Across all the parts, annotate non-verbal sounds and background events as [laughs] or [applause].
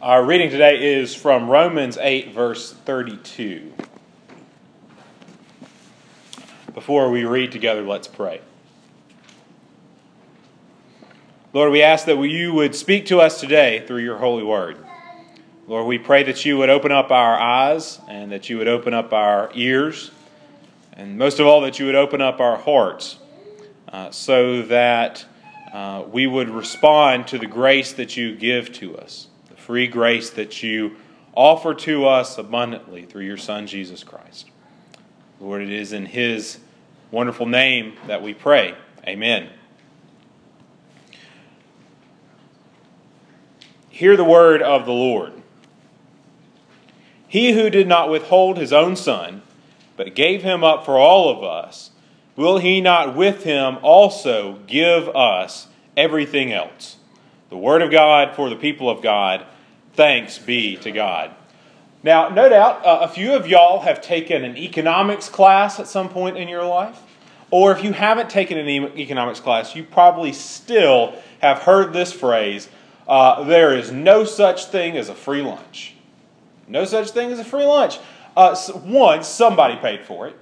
Our reading today is from Romans 8, verse 32. Before we read together, let's pray. Lord, we ask that you would speak to us today through your holy word. Lord, we pray that you would open up our eyes and that you would open up our ears, and most of all, that you would open up our hearts uh, so that uh, we would respond to the grace that you give to us, free grace that you offer to us abundantly through your Son, Jesus Christ. Lord, it is in his wonderful name that we pray. Amen. Hear the word of the Lord. He who did not withhold his own son, but gave him up for all of us, will he not with him also give us everything else? The word of God for the people of God. Thanks be to God. Now, no doubt, uh, a few of y'all have taken an economics class at some point in your life. Or if you haven't taken an economics class, you probably still have heard this phrase uh, there is no such thing as a free lunch. No such thing as a free lunch. Uh, one, somebody paid for it.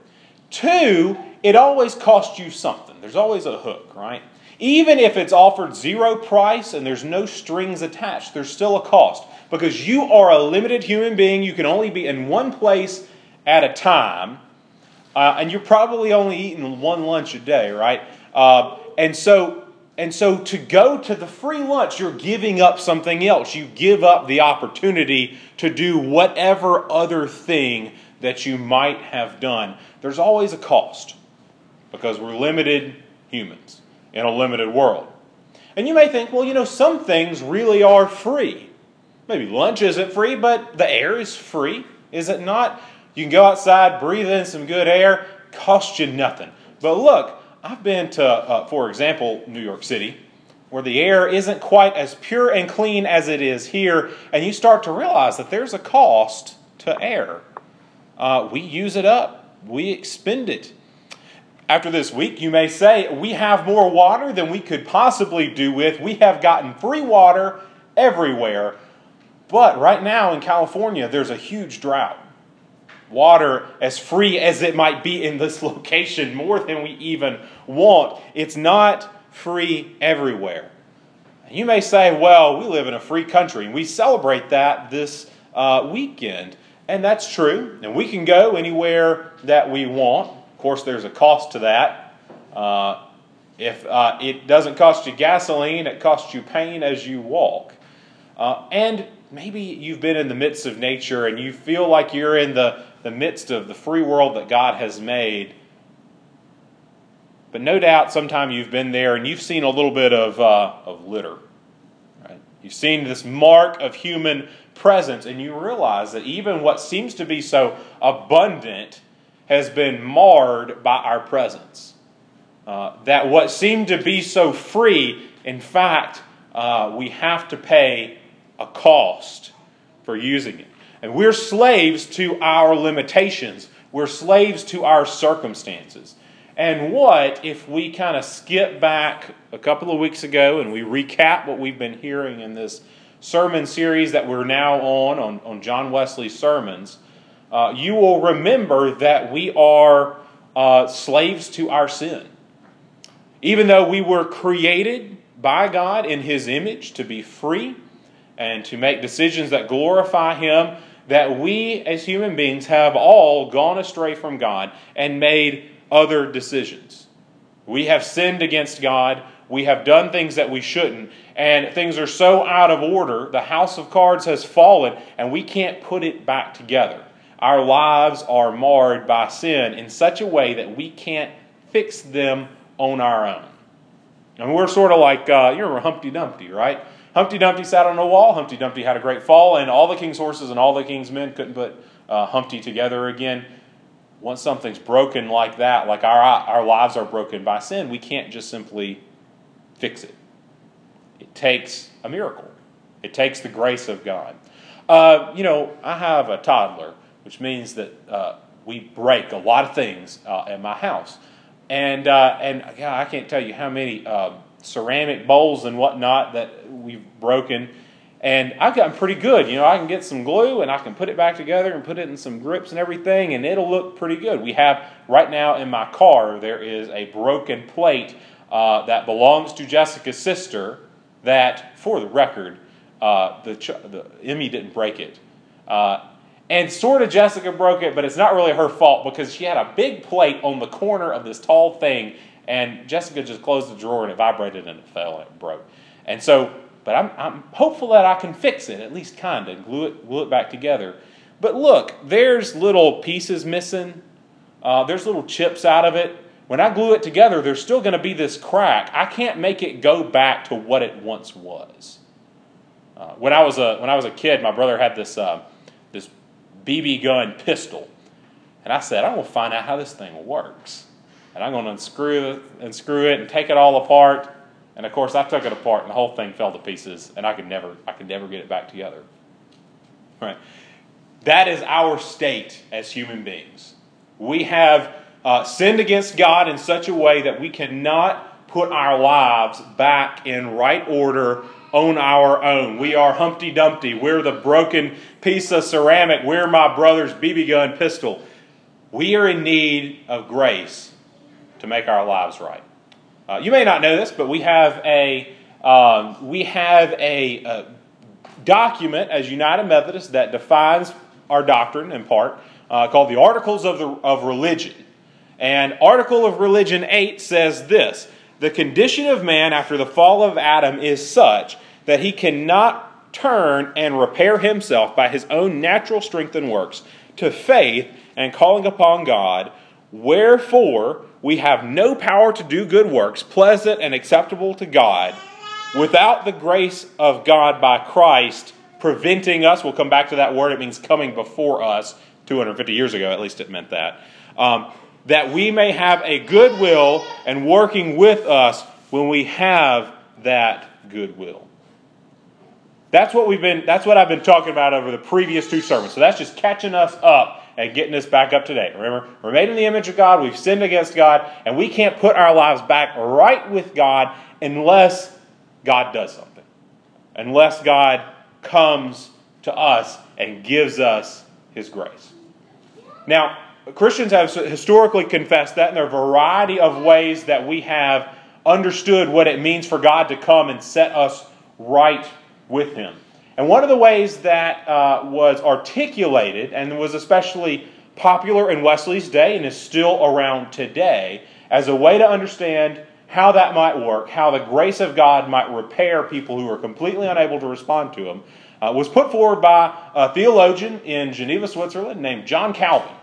Two, it always costs you something. There's always a hook, right? Even if it's offered zero price and there's no strings attached, there's still a cost because you are a limited human being. You can only be in one place at a time, uh, and you're probably only eating one lunch a day, right? Uh, and so and so to go to the free lunch, you're giving up something else. You give up the opportunity to do whatever other thing that you might have done. There's always a cost because we're limited humans in a limited world. And you may think, well, you know, some things really are free. Maybe lunch isn't free, but the air is free, is it not? You can go outside, breathe in some good air, cost you nothing. But look, I've been to, uh, for example, New York City, where the air isn't quite as pure and clean as it is here, and you start to realize that there's a cost to air. Uh, we use it up, we expend it. After this week, you may say, we have more water than we could possibly do with. We have gotten free water everywhere. But right now in California, there's a huge drought water as free as it might be in this [laughs] location, more than we even want. It's not free everywhere. You may say, well, we live in a free country and we celebrate that this uh, weekend. And that's true. And we can go anywhere that we want. Of course, there's a cost to that. Uh, if uh, it doesn't cost you gasoline, it costs you pain as you walk. Uh, and maybe you've been in the midst of nature and you feel like you're in the the midst of the free world that God has made. But no doubt, sometime you've been there and you've seen a little bit of, uh, of litter. Right? You've seen this mark of human presence, and you realize that even what seems to be so abundant has been marred by our presence. Uh, that what seemed to be so free, in fact, uh, we have to pay a cost for using it. And we're slaves to our limitations. We're slaves to our circumstances. And what if we kind of skip back a couple of weeks ago and we recap what we've been hearing in this sermon series that we're now on, on, on John Wesley's sermons? Uh, you will remember that we are uh, slaves to our sin. Even though we were created by God in His image to be free and to make decisions that glorify Him, that we as human beings have all gone astray from God and made other decisions. We have sinned against God. We have done things that we shouldn't. And things are so out of order. The house of cards has fallen, and we can't put it back together. Our lives are marred by sin in such a way that we can't fix them on our own. And we're sort of like, uh, you remember Humpty Dumpty, right? Humpty Dumpty sat on a wall. Humpty Dumpty had a great fall, and all the king's horses and all the king's men couldn't put uh, Humpty together again. Once something's broken like that, like our, our lives are broken by sin, we can't just simply fix it. It takes a miracle, it takes the grace of God. Uh, you know, I have a toddler, which means that uh, we break a lot of things uh, at my house. And, uh, and yeah, I can't tell you how many um, ceramic bowls and whatnot that we've broken. And I've gotten pretty good. You know, I can get some glue and I can put it back together and put it in some grips and everything, and it'll look pretty good. We have, right now in my car, there is a broken plate uh, that belongs to Jessica's sister that, for the record, uh, the, the Emmy didn't break it. Uh, and sort of Jessica broke it, but it's not really her fault because she had a big plate on the corner of this tall thing, and Jessica just closed the drawer and it vibrated and it fell and it broke. And so, but I'm, I'm hopeful that I can fix it, at least kind of, glue it, glue it back together. But look, there's little pieces missing. Uh, there's little chips out of it. When I glue it together, there's still going to be this crack. I can't make it go back to what it once was. Uh, when I was a when I was a kid, my brother had this uh, this BB gun pistol, and I said, I'm going to find out how this thing works, and I'm going to unscrew it, it, and take it all apart. And of course, I took it apart, and the whole thing fell to pieces, and I could never I could never get it back together. Right? That is our state as human beings. We have uh, sinned against God in such a way that we cannot put our lives back in right order on our own. We are Humpty Dumpty. We're the broken piece of ceramic. We're my brother's BB gun pistol. We are in need of grace to make our lives right. Uh, you may not know this, but we have a um, we have a, a, document as United Methodists that defines our doctrine in part uh, called the Articles of the of Religion. And Article of Religion 8 says this The condition of man after the fall of Adam is such that he cannot turn and repair himself by his own natural strength and works to faith and calling upon God. Wherefore, we have no power to do good works, pleasant and acceptable to God, without the grace of God by Christ preventing us. We'll come back to that word. It means coming before us. 250 years ago, at least it meant that. Um, that we may have a goodwill and working with us when we have that goodwill. That's what we've been that's what I've been talking about over the previous two sermons. So that's just catching us up and getting us back up to date. Remember, we're made in the image of God, we've sinned against God, and we can't put our lives back right with God unless God does something. Unless God comes to us and gives us his grace. Now, Christians have historically confessed that, and there are a variety of ways that we have understood what it means for God to come and set us right with Him. And one of the ways that uh, was articulated and was especially popular in Wesley's day and is still around today as a way to understand how that might work, how the grace of God might repair people who are completely unable to respond to Him, uh, was put forward by a theologian in Geneva, Switzerland named John Calvin.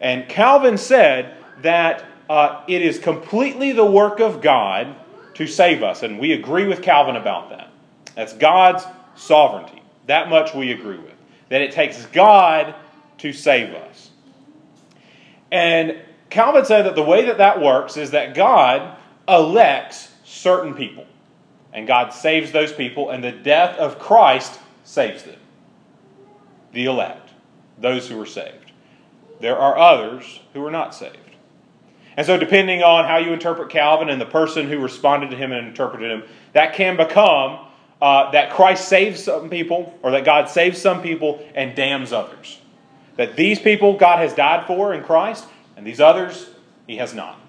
And Calvin said that uh, it is completely the work of God to save us. And we agree with Calvin about that. That's God's sovereignty. That much we agree with. That it takes God to save us. And Calvin said that the way that that works is that God elects certain people. And God saves those people, and the death of Christ saves them. The elect, those who are saved there are others who are not saved. And so, depending on how you interpret Calvin and the person who responded to him and interpreted him, that can become uh, that Christ saves some people, or that God saves some people and damns others. That these people God has died for in Christ, and these others He has not.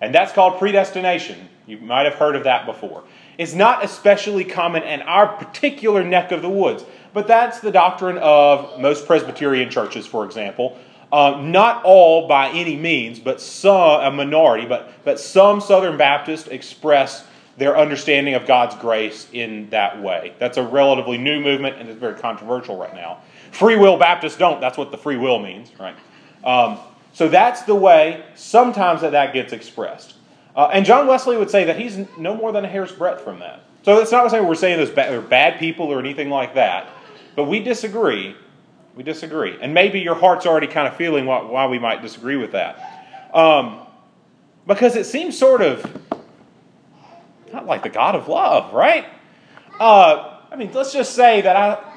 And that's called predestination. You might have heard of that before. It's not especially common in our particular neck of the woods. But that's the doctrine of most Presbyterian churches, for example. Uh, not all by any means, but some, a minority, but, but some Southern Baptists express their understanding of God's grace in that way. That's a relatively new movement, and it's very controversial right now. Free will Baptists don't. That's what the free will means, right? Um, so that's the way sometimes that that gets expressed. Uh, and John Wesley would say that he's no more than a hair's breadth from that. So it's not saying we're saying there's they're bad people or anything like that. But we disagree. We disagree. And maybe your heart's already kind of feeling why, why we might disagree with that. Um, because it seems sort of not like the God of love, right? Uh, I mean, let's just say that I,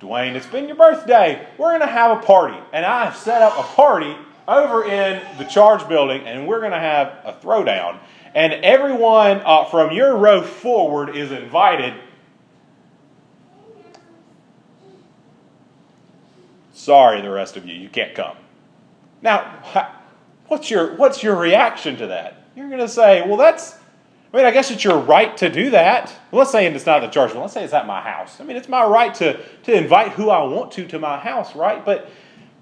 Dwayne, it's been your birthday. We're going to have a party. And I've set up a party over in the charge building, and we're going to have a throwdown. And everyone uh, from your row forward is invited. Sorry, the rest of you, you can't come. Now, what's your, what's your reaction to that? You're going to say, well, that's I mean, I guess it's your right to do that. Let's say it's not the church. Well, let's say it's at my house. I mean, it's my right to, to invite who I want to to my house, right? But,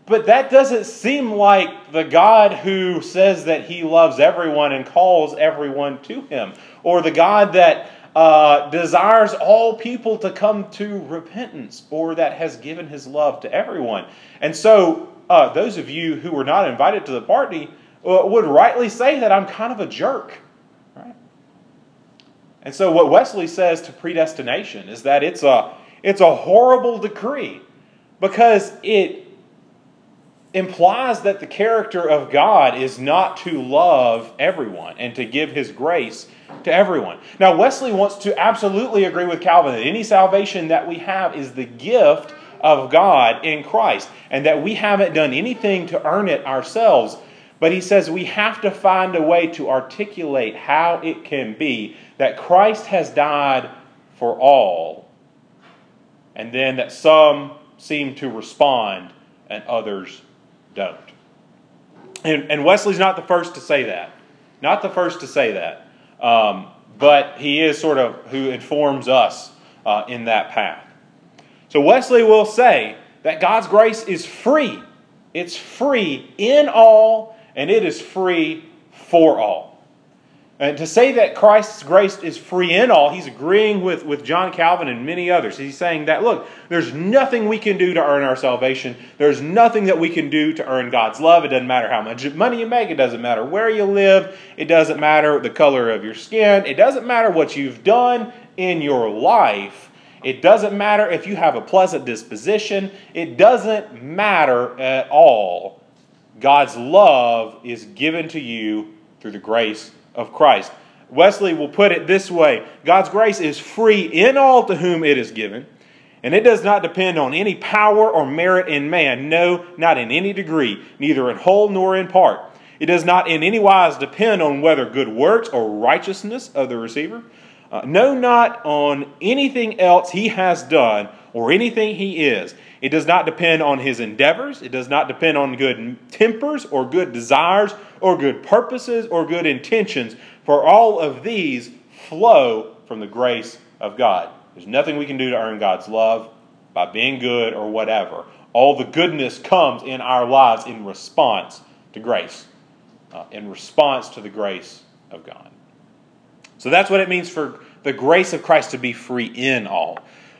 but that doesn't seem like the God who says that he loves everyone and calls everyone to him, or the God that uh, desires all people to come to repentance, or that has given his love to everyone. And so, uh, those of you who were not invited to the party uh, would rightly say that I'm kind of a jerk? And so, what Wesley says to predestination is that it's a it's a horrible decree because it implies that the character of God is not to love everyone and to give his grace to everyone. Now, Wesley wants to absolutely agree with Calvin that any salvation that we have is the gift of God in Christ and that we haven't done anything to earn it ourselves. But he says we have to find a way to articulate how it can be that Christ has died for all, and then that some seem to respond and others don't. And, and Wesley's not the first to say that. Not the first to say that. Um, but he is sort of who informs us uh, in that path. So Wesley will say that God's grace is free. It's free in all, and it is free for all. And to say that Christ's grace is free in all, he's agreeing with, with John Calvin and many others. He's saying that, look, there's nothing we can do to earn our salvation. There's nothing that we can do to earn God's love. It doesn't matter how much money you make. It doesn't matter where you live. It doesn't matter the color of your skin. It doesn't matter what you've done in your life. It doesn't matter if you have a pleasant disposition. It doesn't matter at all. God's love is given to you through the grace of Christ. Wesley will put it this way God's grace is free in all to whom it is given, and it does not depend on any power or merit in man, no, not in any degree, neither in whole nor in part. It does not in any wise depend on whether good works or righteousness of the receiver. Uh, no, not on anything else he has done or anything he is. It does not depend on his endeavors. It does not depend on good tempers or good desires or good purposes or good intentions. For all of these flow from the grace of God. There's nothing we can do to earn God's love by being good or whatever. All the goodness comes in our lives in response to grace, uh, in response to the grace of God. So that's what it means for the grace of Christ to be free in all.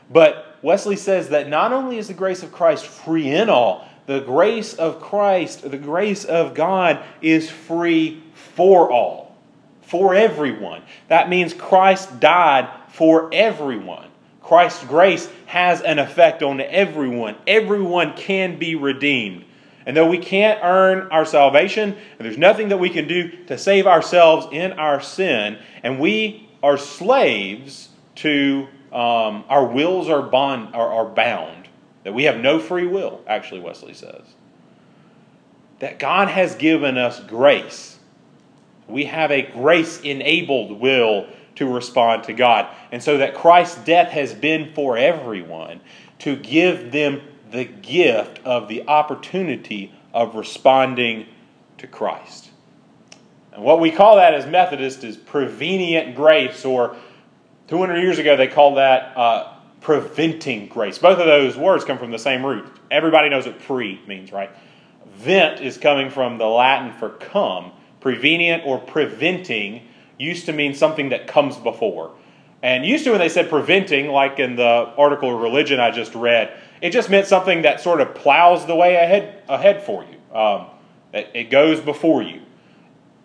But Wesley says that not only is the grace of Christ free in all, the grace of Christ, the grace of God is free for all, for everyone. That means Christ died for everyone. Christ's grace has an effect on everyone. Everyone can be redeemed. And though we can't earn our salvation, and there's nothing that we can do to save ourselves in our sin, and we are slaves to um, our wills are, bond, are, are bound, that we have no free will, actually, Wesley says. That God has given us grace. We have a grace enabled will to respond to God. And so that Christ's death has been for everyone to give them the gift of the opportunity of responding to Christ. And what we call that as Methodists is prevenient grace, or 200 years ago they called that uh, preventing grace. Both of those words come from the same root. Everybody knows what pre means, right? Vent is coming from the Latin for come. Prevenient or preventing used to mean something that comes before. And used to, when they said preventing, like in the article of religion I just read, it just meant something that sort of plows the way ahead, ahead for you. Um, it, it goes before you.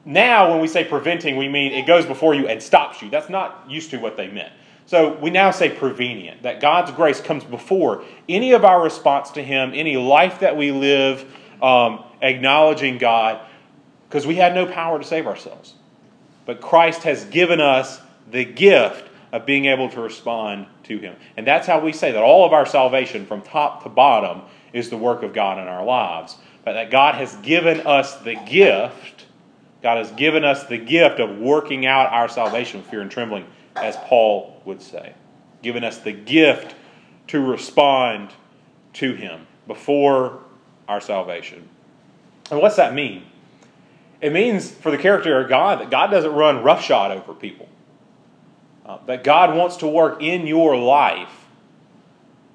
Now, when we say preventing, we mean it goes before you and stops you. That's not used to what they meant. So we now say prevenient, that God's grace comes before any of our response to Him, any life that we live um, acknowledging God, because we had no power to save ourselves. But Christ has given us the gift of being able to respond to Him. And that's how we say that all of our salvation, from top to bottom, is the work of God in our lives. But that God has given us the gift God has given us the gift of working out our salvation with fear and trembling, as Paul would say. Given us the gift to respond to Him before our salvation. And what's that mean? It means for the character of God that God doesn't run roughshod over people. Uh, that God wants to work in your life.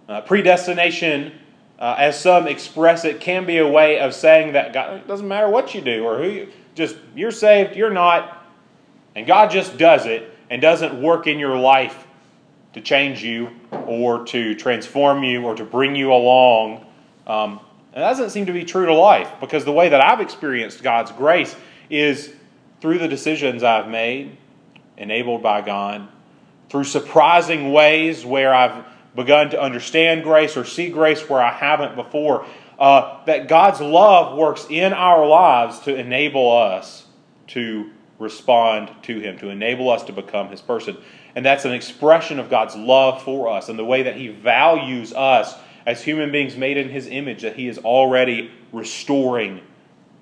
Uh, predestination, uh, as some express it, can be a way of saying that God, it doesn't matter what you do or who you, just you're saved, you're not, and God just does it and doesn't work in your life to change you or to transform you or to bring you along. Um, and that doesn't seem to be true to life because the way that I've experienced God's grace is through the decisions I've made, enabled by God, through surprising ways where I've begun to understand grace or see grace where I haven't before. Uh, that God's love works in our lives to enable us to respond to Him, to enable us to become His person. And that's an expression of God's love for us and the way that He values us as human beings made in His image, that He is already restoring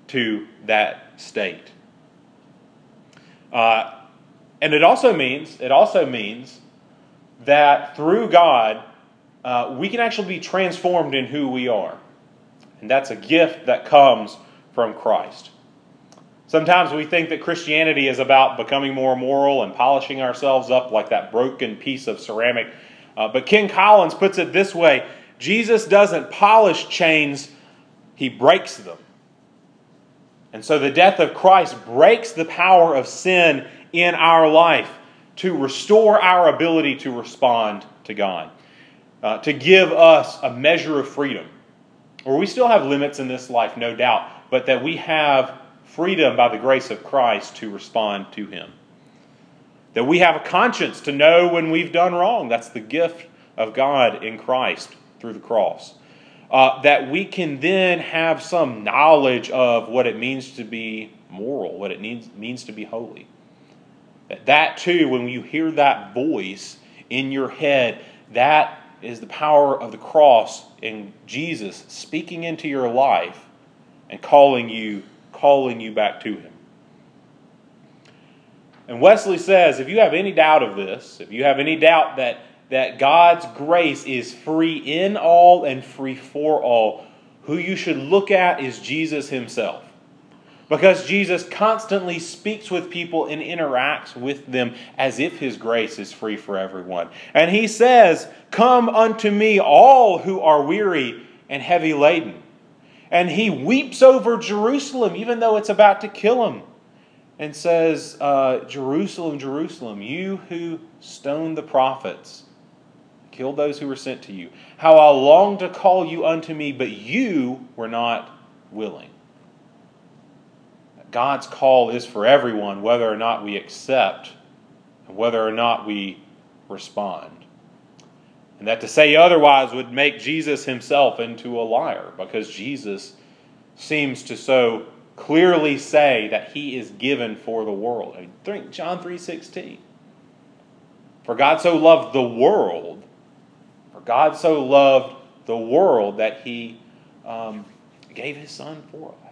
to that state. Uh, and it also means it also means that through God uh, we can actually be transformed in who we are, and that's a gift that comes from Christ. Sometimes we think that Christianity is about becoming more moral and polishing ourselves up like that broken piece of ceramic. Uh, but Ken Collins puts it this way Jesus doesn't polish chains, he breaks them. And so the death of Christ breaks the power of sin in our life to restore our ability to respond to God, uh, to give us a measure of freedom. Or we still have limits in this life, no doubt, but that we have freedom by the grace of Christ to respond to Him. That we have a conscience to know when we've done wrong. That's the gift of God in Christ through the cross. Uh, that we can then have some knowledge of what it means to be moral, what it means, means to be holy. That, that too, when you hear that voice in your head, that is the power of the cross in Jesus speaking into your life and calling you calling you back to Him. And Wesley says if you have any doubt of this, if you have any doubt that, that God's grace is free in all and free for all, who you should look at is Jesus Himself. Because Jesus constantly speaks with people and interacts with them as if His grace is free for everyone. And He says, Come unto me, all who are weary and heavy laden and he weeps over Jerusalem, even though it's about to kill him, and says, uh, Jerusalem, Jerusalem, you who stoned the prophets, killed those who were sent to you, how I long to call you unto me, but you were not willing. God's call is for everyone, whether or not we accept and whether or not we respond. And that to say otherwise would make Jesus himself into a liar because Jesus seems to so clearly say that he is given for the world. I think John 3:16. For God so loved the world, for God so loved the world that he um, gave his son for us.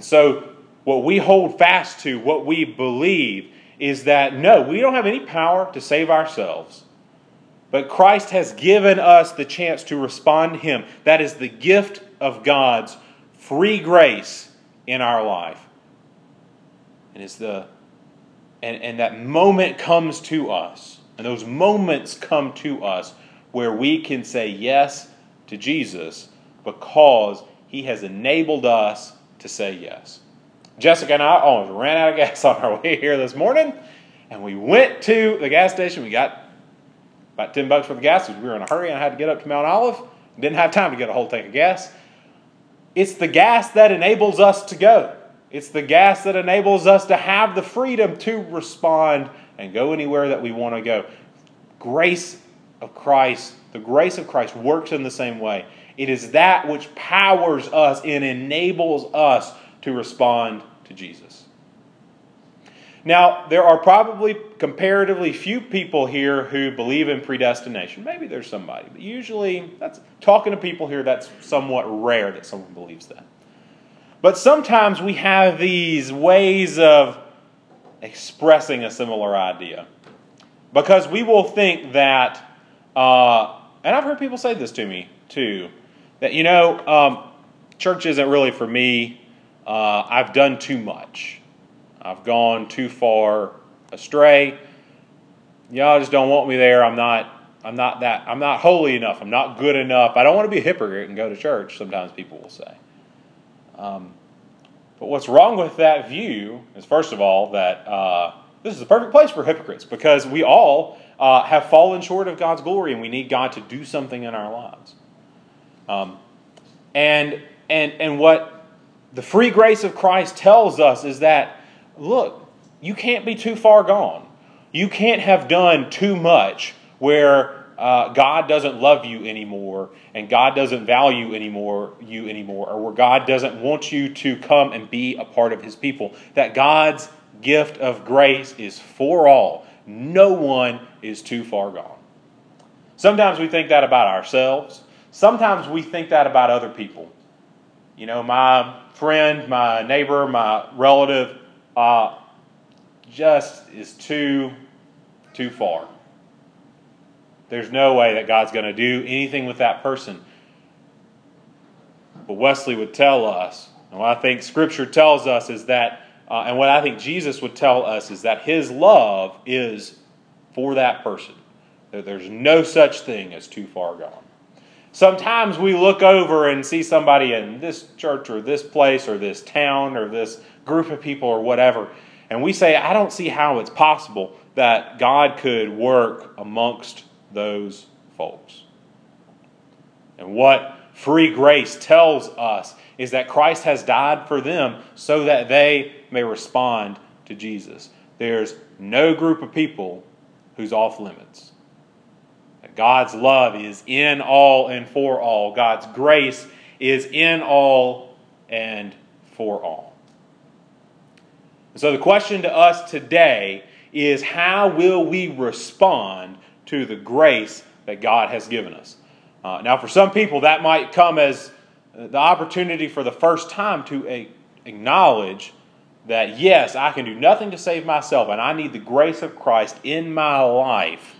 And so, what we hold fast to, what we believe, is that no, we don't have any power to save ourselves. But Christ has given us the chance to respond to Him. That is the gift of God's free grace in our life. And it's the and, and that moment comes to us. And those moments come to us where we can say yes to Jesus because He has enabled us to say yes. Jessica and I almost ran out of gas [laughs] on our way here this morning, and we went to the gas station. We got about 10 bucks for the gas because we were in a hurry and I had to get up to Mount Olive. Didn't have time to get a whole tank of gas. It's the gas that enables us to go. It's the gas that enables us to have the freedom to respond and go anywhere that we want to go. Grace of Christ, the grace of Christ works in the same way. It is that which powers us and enables us to respond to Jesus. Now, there are probably comparatively few people here who believe in predestination. Maybe there's somebody, but usually that's talking to people here that's somewhat rare that someone believes that. But sometimes we have these ways of expressing a similar idea. Because we will think that, uh, and I've heard people say this to me too, that, you know, um, church isn't really for me. Uh, I've done too much. I've gone too far astray. Y'all just don't want me there. I'm not. I'm not that. I'm not holy enough. I'm not good enough. I don't want to be a hypocrite and go to church. Sometimes people will say. Um, but what's wrong with that view is, first of all, that uh, this is the perfect place for hypocrites because we all uh, have fallen short of God's glory and we need God to do something in our lives. Um, and and and what the free grace of Christ tells us is that look, you can't be too far gone. You can't have done too much where uh, God doesn't love you anymore and God doesn't value anymore you anymore, or where God doesn't want you to come and be a part of His people. That God's gift of grace is for all. No one is too far gone. Sometimes we think that about ourselves. Sometimes we think that about other people. You know, my friend, my neighbor, my relative, uh, just is too, too far. There's no way that God's going to do anything with that person. But Wesley would tell us, and what I think Scripture tells us is that, uh, and what I think Jesus would tell us is that His love is for that person. That there's no such thing as too far gone. Sometimes we look over and see somebody in this church or this place or this town or this group of people or whatever, and we say, I don't see how it's possible that God could work amongst those folks. And what free grace tells us is that Christ has died for them so that they may respond to Jesus. There's no group of people who's off limits. God's love is in all and for all. God's grace is in all and for all. So the question to us today is how will we respond to the grace that God has given us? Uh, now, for some people, that might come as the opportunity for the first time to a- acknowledge that, yes, I can do nothing to save myself, and I need the grace of Christ in my life,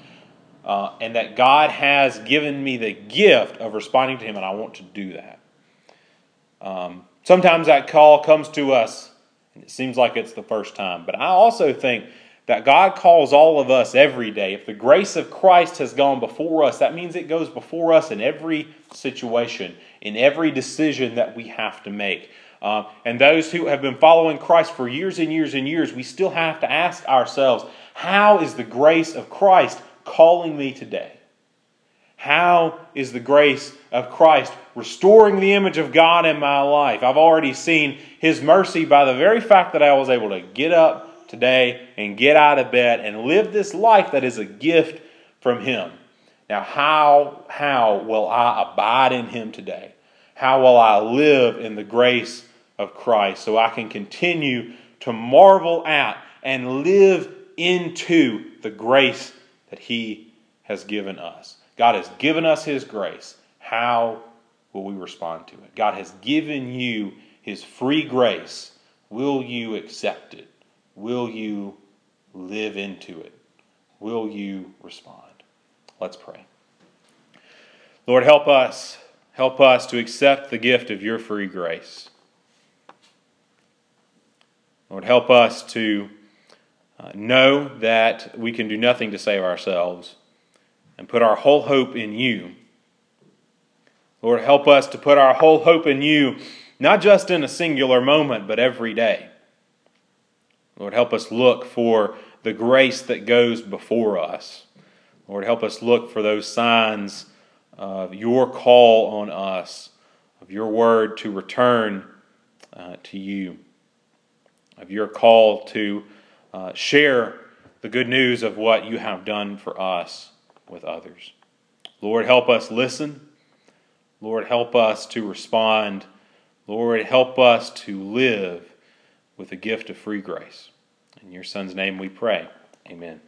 uh, and that God has given me the gift of responding to Him, and I want to do that. Um, sometimes that call comes to us, and it seems like it's the first time, but I also think that God calls all of us every day. If the grace of Christ has gone before us, that means it goes before us in every situation, in every decision that we have to make. Uh, and those who have been following Christ for years and years and years, we still have to ask ourselves how is the grace of Christ calling me today? How is the grace of Christ restoring the image of God in my life? I've already seen His mercy by the very fact that I was able to get up today and get out of bed and live this life that is a gift from Him. Now, how, how will I abide in Him today? How will I live in the grace of Christ so I can continue to marvel at and live into the grace that He has given us? God has given us His grace. How will we respond to it? God has given you His free grace. Will you accept it? Will you live into it? Will you respond? Let's pray. Lord, help us. Help us to accept the gift of your free grace. Lord, help us to uh, know that we can do nothing to save ourselves and put our whole hope in you. Lord, help us to put our whole hope in you, not just in a singular moment, but every day. Lord, help us look for the grace that goes before us. Lord, help us look for those signs of your call on us, of your word to return uh, to you, of your call to uh, share the good news of what you have done for us with others. Lord, help us listen. Lord, help us to respond. Lord, help us to live with the gift of free grace. In your Son's name we pray. Amen.